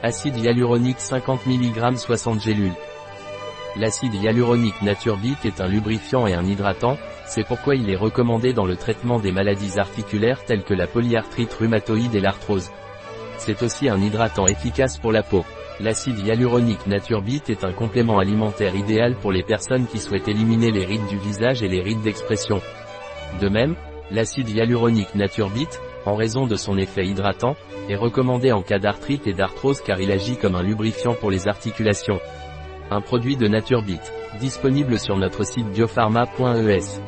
Acide hyaluronique 50 mg 60 gélules. L'acide hyaluronique NatureBit est un lubrifiant et un hydratant, c'est pourquoi il est recommandé dans le traitement des maladies articulaires telles que la polyarthrite rhumatoïde et l'arthrose. C'est aussi un hydratant efficace pour la peau. L'acide hyaluronique NatureBit est un complément alimentaire idéal pour les personnes qui souhaitent éliminer les rides du visage et les rides d'expression. De même, l'acide hyaluronique NatureBit, en raison de son effet hydratant, est recommandé en cas d'arthrite et d'arthrose car il agit comme un lubrifiant pour les articulations. Un produit de NatureBit, disponible sur notre site biopharma.es.